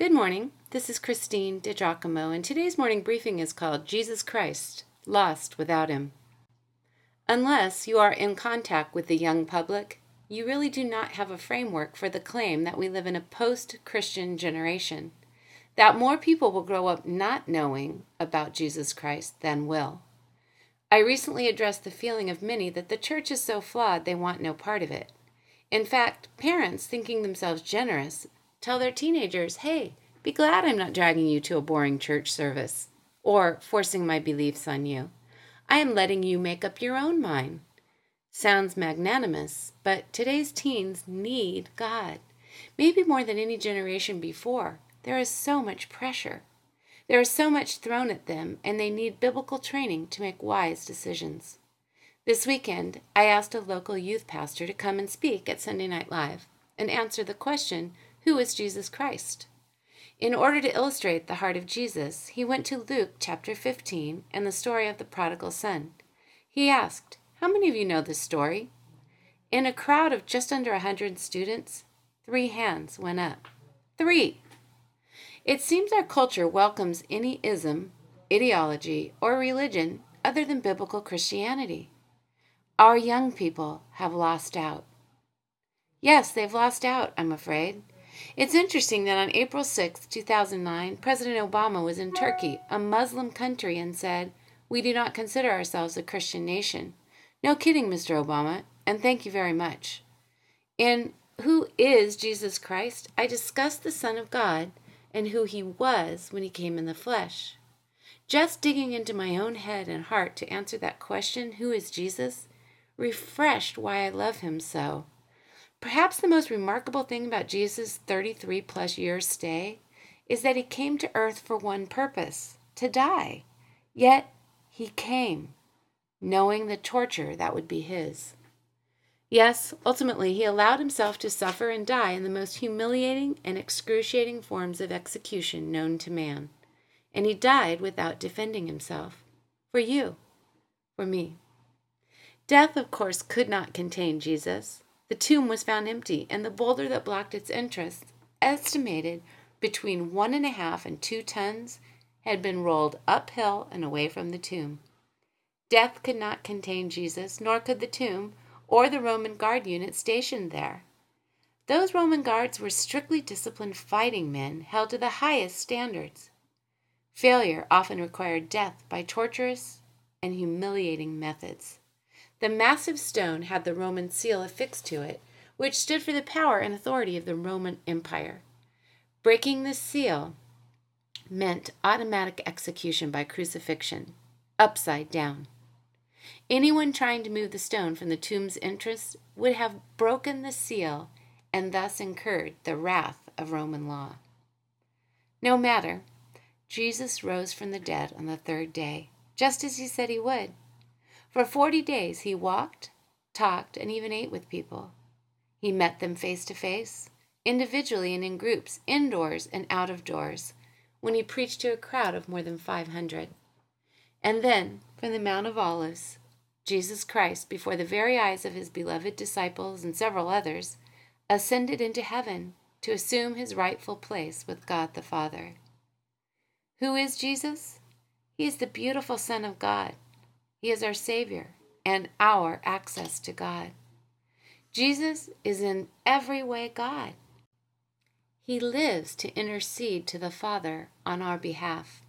Good morning. This is Christine DiGiacomo, and today's morning briefing is called Jesus Christ Lost Without Him. Unless you are in contact with the young public, you really do not have a framework for the claim that we live in a post Christian generation, that more people will grow up not knowing about Jesus Christ than will. I recently addressed the feeling of many that the church is so flawed they want no part of it. In fact, parents, thinking themselves generous, Tell their teenagers, hey, be glad I'm not dragging you to a boring church service or forcing my beliefs on you. I am letting you make up your own mind. Sounds magnanimous, but today's teens need God. Maybe more than any generation before. There is so much pressure. There is so much thrown at them, and they need biblical training to make wise decisions. This weekend, I asked a local youth pastor to come and speak at Sunday Night Live and answer the question who is Jesus Christ? In order to illustrate the heart of Jesus, he went to Luke chapter 15 and the story of the prodigal son. He asked, How many of you know this story? In a crowd of just under a hundred students, three hands went up. Three! It seems our culture welcomes any ism, ideology, or religion other than biblical Christianity. Our young people have lost out. Yes, they've lost out, I'm afraid. It's interesting that on April 6, 2009, President Obama was in Turkey, a Muslim country, and said, We do not consider ourselves a Christian nation. No kidding, Mr. Obama, and thank you very much. In Who is Jesus Christ? I discussed the Son of God and who he was when he came in the flesh. Just digging into my own head and heart to answer that question, Who is Jesus? refreshed why I love him so. Perhaps the most remarkable thing about Jesus' 33 plus years stay is that he came to earth for one purpose to die. Yet he came, knowing the torture that would be his. Yes, ultimately, he allowed himself to suffer and die in the most humiliating and excruciating forms of execution known to man. And he died without defending himself. For you. For me. Death, of course, could not contain Jesus. The tomb was found empty, and the boulder that blocked its entrance, estimated between one and a half and two tons, had been rolled uphill and away from the tomb. Death could not contain Jesus, nor could the tomb or the Roman guard unit stationed there. Those Roman guards were strictly disciplined fighting men held to the highest standards. Failure often required death by torturous and humiliating methods. The massive stone had the Roman seal affixed to it, which stood for the power and authority of the Roman Empire. Breaking the seal meant automatic execution by crucifixion, upside down. Anyone trying to move the stone from the tomb's entrance would have broken the seal and thus incurred the wrath of Roman law. No matter, Jesus rose from the dead on the third day, just as he said he would. For forty days he walked, talked, and even ate with people. He met them face to face, individually and in groups, indoors and out of doors, when he preached to a crowd of more than 500. And then, from the Mount of Olives, Jesus Christ, before the very eyes of his beloved disciples and several others, ascended into heaven to assume his rightful place with God the Father. Who is Jesus? He is the beautiful Son of God he is our Savior and our access to God. Jesus is in every way God. He lives to intercede to the Father on our behalf.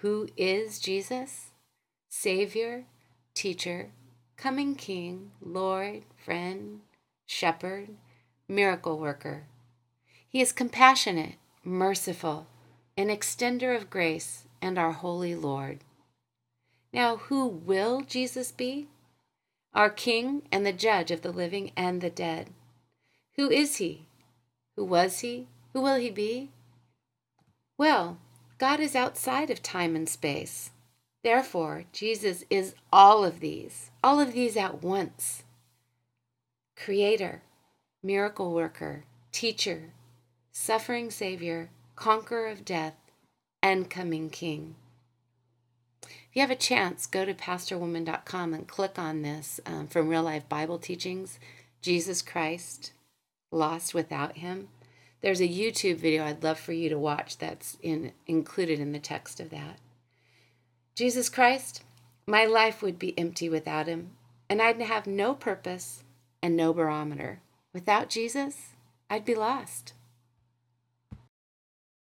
Who is Jesus? Savior, teacher, coming King, Lord, friend, shepherd, miracle worker. He is compassionate, merciful, an extender of grace, and our holy Lord. Now, who will Jesus be? Our King and the Judge of the living and the dead. Who is he? Who was he? Who will he be? Well, God is outside of time and space. Therefore, Jesus is all of these, all of these at once Creator, miracle worker, teacher, suffering Savior, conqueror of death, and coming King. If you have a chance, go to pastorwoman.com and click on this um, from Real Life Bible Teachings Jesus Christ, Lost Without Him. There's a YouTube video I'd love for you to watch that's in, included in the text of that. Jesus Christ, my life would be empty without him, and I'd have no purpose and no barometer. Without Jesus, I'd be lost.